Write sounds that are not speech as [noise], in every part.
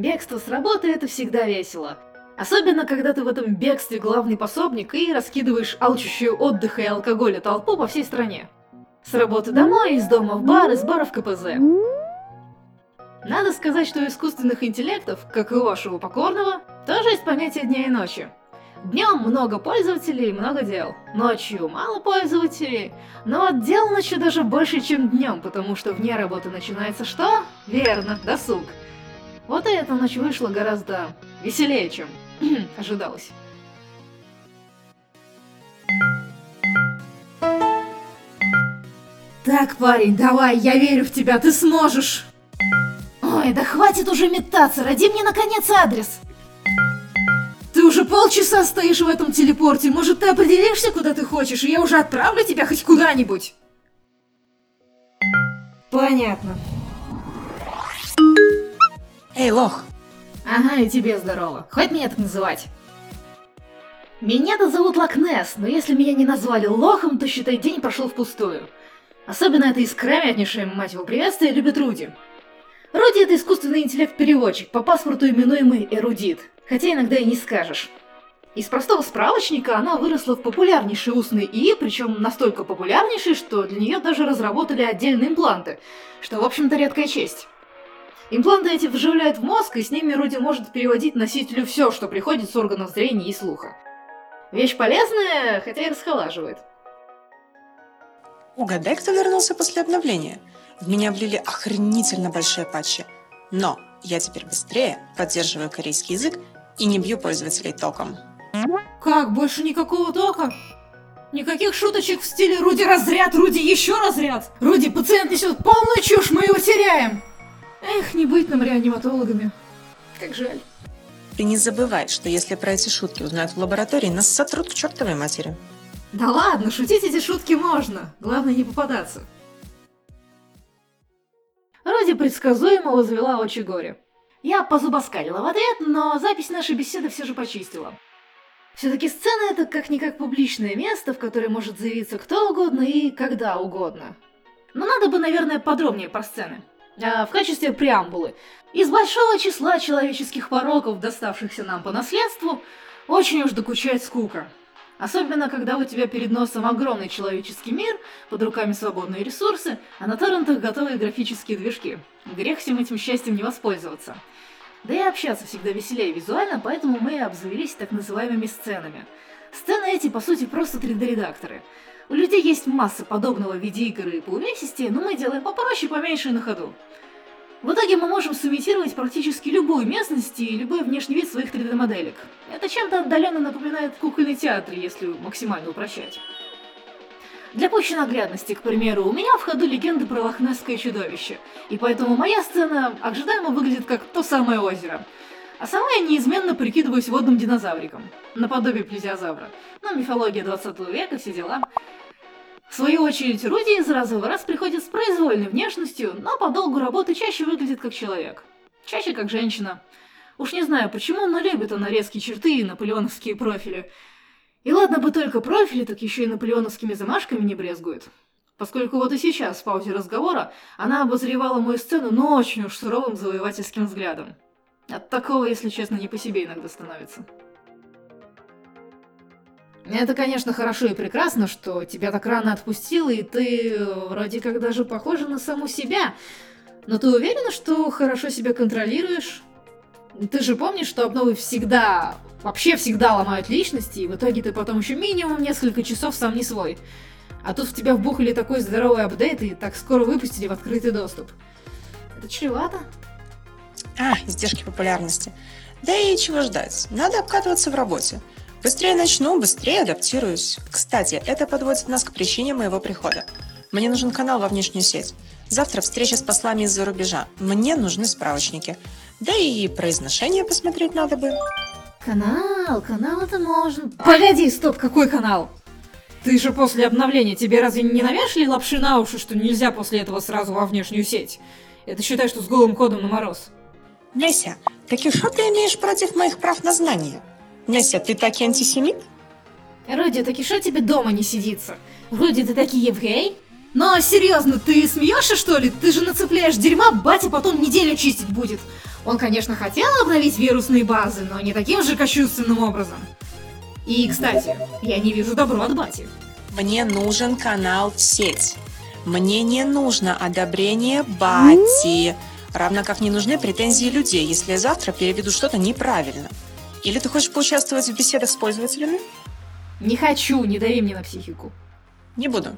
Бегство с работы — это всегда весело. Особенно, когда ты в этом бегстве главный пособник и раскидываешь алчущую отдыха и алкоголя толпу по всей стране. С работы домой, из дома в бар, из бара в КПЗ. Надо сказать, что у искусственных интеллектов, как и у вашего покорного, тоже есть понятие дня и ночи. Днем много пользователей, много дел. Ночью мало пользователей, но дел ночью даже больше, чем днем, потому что вне работы начинается что? Верно, досуг. Вот и эта ночь вышла гораздо веселее, чем [clears throat] ожидалось. Так, парень, давай, я верю в тебя, ты сможешь. Ой, да хватит уже метаться, роди мне наконец адрес. Ты уже полчаса стоишь в этом телепорте, может ты определишься, куда ты хочешь, и я уже отправлю тебя хоть куда-нибудь? Понятно. Эй, лох! Ага, и тебе здорово. Хоть меня так называть. Меня-то зовут Лакнес, но если меня не назвали лохом, то считай, день прошел впустую. Особенно это искрометнейшее, мать его, приветствие любит Руди. Руди это искусственный интеллект-переводчик, по паспорту именуемый эрудит, хотя иногда и не скажешь. Из простого справочника она выросла в популярнейший устный ИИ, причем настолько популярнейший, что для нее даже разработали отдельные импланты, что, в общем-то, редкая честь. Импланты эти вживляют в мозг, и с ними Руди может переводить носителю все, что приходит с органов зрения и слуха. Вещь полезная, хотя и расхолаживает. Угадай, кто вернулся после обновления. В меня влили охренительно большие патчи. Но я теперь быстрее поддерживаю корейский язык и не бью пользователей током. Как, больше никакого тока? Никаких шуточек в стиле «Руди разряд, Руди еще разряд!» «Руди, пациент несет полную чушь, мы его теряем!» Эх, не быть нам реаниматологами. Как жаль. Ты не забывай, что если про эти шутки узнают в лаборатории, нас сотрут к чертовой матери. Да ладно, шутить эти шутки можно. Главное не попадаться. Роди предсказуемо возвела очи горе. Я позубоскалила в ответ, но запись нашей беседы все же почистила. Все-таки сцена это как-никак публичное место, в которое может заявиться кто угодно и когда угодно. Но надо бы, наверное, подробнее про сцены. А, в качестве преамбулы. Из большого числа человеческих пороков, доставшихся нам по наследству, очень уж докучает скука. Особенно, когда у тебя перед носом огромный человеческий мир, под руками свободные ресурсы, а на торрентах готовые графические движки. Грех всем этим счастьем не воспользоваться. Да и общаться всегда веселее визуально, поэтому мы и обзавелись так называемыми сценами. Сцены эти, по сути, просто 3D-редакторы. У людей есть масса подобного в виде игры по увесистее, но мы делаем попроще, поменьше и на ходу. В итоге мы можем сымитировать практически любую местность и любой внешний вид своих 3D-моделек. Это чем-то отдаленно напоминает кукольный театр, если максимально упрощать. Для пущей наглядности, к примеру, у меня в ходу легенды про лохнесское чудовище, и поэтому моя сцена ожидаемо выглядит как то самое озеро. А сама я неизменно прикидываюсь водным динозавриком, наподобие плезиозавра. Ну, мифология 20 века, все дела. В свою очередь, Руди из раза в раз приходит с произвольной внешностью, но по долгу работы чаще выглядит как человек. Чаще как женщина. Уж не знаю почему, но любит она резкие черты и наполеоновские профили. И ладно бы только профили, так еще и наполеоновскими замашками не брезгует. Поскольку вот и сейчас, в паузе разговора, она обозревала мою сцену, но очень уж суровым завоевательским взглядом. От такого, если честно, не по себе иногда становится. Это, конечно, хорошо и прекрасно, что тебя так рано отпустило, и ты э, вроде как даже похожа на саму себя. Но ты уверена, что хорошо себя контролируешь? Ты же помнишь, что обновы всегда, вообще всегда ломают личности, и в итоге ты потом еще минимум несколько часов сам не свой. А тут в тебя вбухали такой здоровый апдейт и так скоро выпустили в открытый доступ. Это чревато? А, издержки популярности. Да и чего ждать, надо обкатываться в работе. Быстрее начну, быстрее адаптируюсь. Кстати, это подводит нас к причине моего прихода. Мне нужен канал во внешнюю сеть. Завтра встреча с послами из-за рубежа. Мне нужны справочники. Да и произношение посмотреть надо бы. Канал, канал это можно. Погоди, стоп, какой канал? Ты же после обновления тебе разве не навешали лапши на уши, что нельзя после этого сразу во внешнюю сеть? Это считай, что с голым кодом на мороз. Неся, так и что ты имеешь против моих прав на знание? Неся, ты таки антисемит? Руди, так и что тебе дома не сидится? Руди, ты таки еврей? Но серьезно, ты смеешься что ли? Ты же нацепляешь дерьма, батя потом неделю чистить будет. Он, конечно, хотел обновить вирусные базы, но не таким же кощунственным образом. И, кстати, я не вижу добро от бати. Мне нужен канал в сеть. Мне не нужно одобрение Бати. Равно как не нужны претензии людей, если я завтра переведу что-то неправильно. Или ты хочешь поучаствовать в беседах с пользователями? Не хочу, не дави мне на психику. Не буду.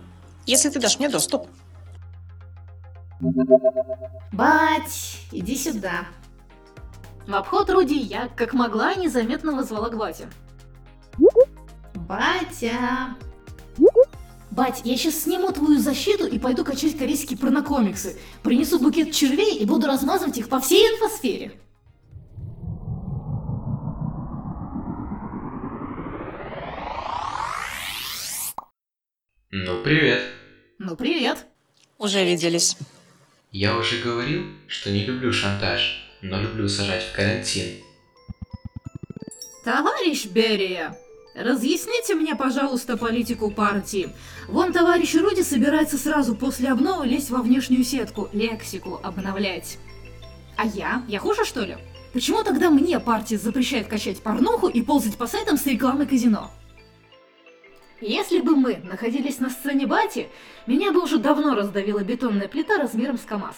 Если ты дашь мне доступ. Бать, иди сюда. В обход Руди я, как могла, незаметно вызвала к бате. Батя. Бать, я сейчас сниму твою защиту и пойду качать корейские порнокомиксы. Принесу букет червей и буду размазывать их по всей инфосфере. Ну, привет. Ну, привет. Уже виделись. Я уже говорил, что не люблю шантаж, но люблю сажать в карантин. Товарищ Берия, разъясните мне, пожалуйста, политику партии. Вон товарищ Руди собирается сразу после обновы лезть во внешнюю сетку, лексику обновлять. А я? Я хуже, что ли? Почему тогда мне партия запрещает качать порнуху и ползать по сайтам с рекламой казино? Если бы мы находились на сцене Бати, меня бы уже давно раздавила бетонная плита размером с КамАЗ.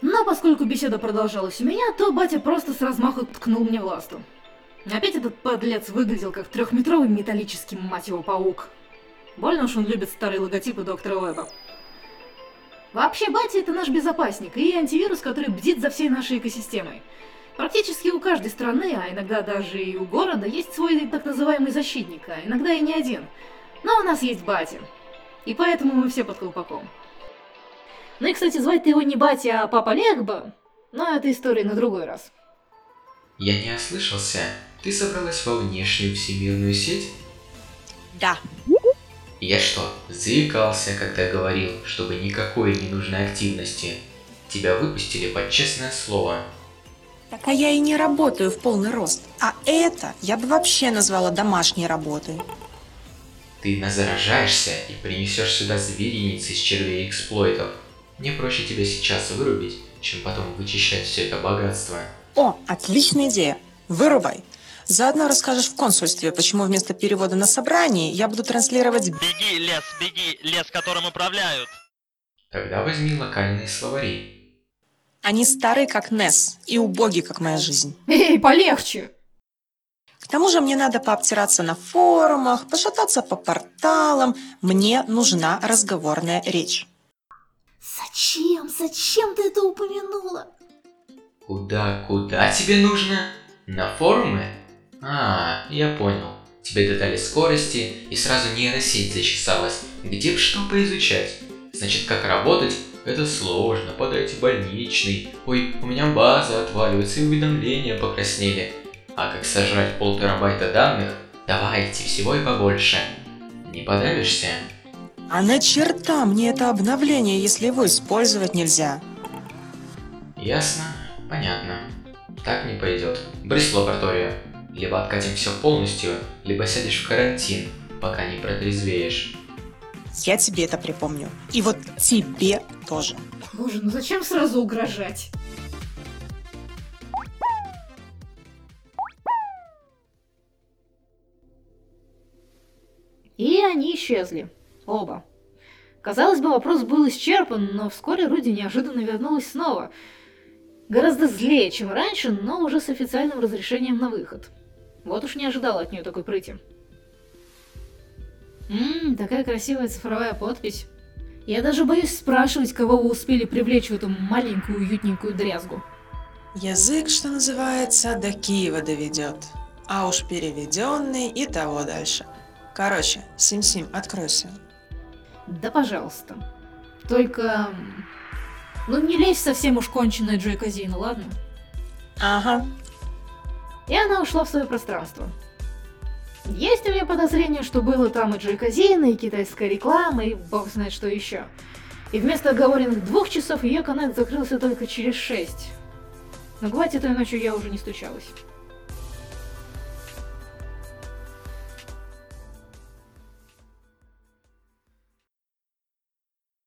Но поскольку беседа продолжалась у меня, то батя просто с размаху ткнул мне в ласту. Опять этот подлец выглядел как трехметровый металлический, мать его, паук. Больно уж он любит старые логотипы доктора Уэба. Вообще, Батя это наш безопасник и антивирус, который бдит за всей нашей экосистемой. Практически у каждой страны, а иногда даже и у города, есть свой так называемый защитник, а иногда и не один. Но у нас есть Батя. И поэтому мы все под колпаком. Ну и, кстати, звать-то его не Батя, а Папа Легба, но это история на другой раз. Я не ослышался. Ты собралась во внешнюю всемирную сеть? Да. Я что, заикался, когда говорил, чтобы никакой ненужной активности? Тебя выпустили под честное слово. Так а я и не работаю в полный рост. А это я бы вообще назвала домашней работой. Ты назаражаешься и принесешь сюда зверинец из червей и эксплойтов. Мне проще тебя сейчас вырубить, чем потом вычищать все это богатство. О, отличная идея. Вырубай. Заодно расскажешь в консульстве, почему вместо перевода на собрании я буду транслировать Беги, лес, беги, лес, которым управляют. Тогда возьми локальные словари. Они старые, как Нес, и убоги, как моя жизнь. Эй, полегче! К тому же мне надо пообтираться на форумах, пошататься по порталам. Мне нужна разговорная речь. Зачем? Зачем ты это упомянула? Куда, куда тебе нужно? На форумы? А, я понял. Тебе додали скорости, и сразу нейросеть зачесалась. Где б что поизучать? Значит, как работать? Это сложно, подайте больничный. Ой, у меня база отваливается и уведомления покраснели. А как сожрать полтерабайта данных? Давайте, всего и побольше. Не подавишься? А на черта мне это обновление, если его использовать нельзя? Ясно, понятно. Так не пойдет. Брысь в лабораторию. Либо откатим все полностью, либо сядешь в карантин, пока не протрезвеешь. Я тебе это припомню. И вот тебе тоже. Боже, ну зачем сразу угрожать? И они исчезли. Оба. Казалось бы, вопрос был исчерпан, но вскоре Руди неожиданно вернулась снова. Гораздо злее, чем раньше, но уже с официальным разрешением на выход. Вот уж не ожидала от нее такой прыти. Ммм, такая красивая цифровая подпись. Я даже боюсь спрашивать, кого вы успели привлечь в эту маленькую уютненькую дрязгу. Язык, что называется, до Киева доведет. А уж переведенный и того дальше. Короче, Сим-Сим, откройся. Да пожалуйста. Только... Ну не лезь совсем уж конченая Джой Казина, ладно? Ага. И она ушла в свое пространство. Есть у меня подозрение, что было там и Джой Казина, и китайская реклама, и бог знает что еще. И вместо оговоренных двух часов ее коннект закрылся только через шесть. Но к Бате той ночью я уже не стучалась.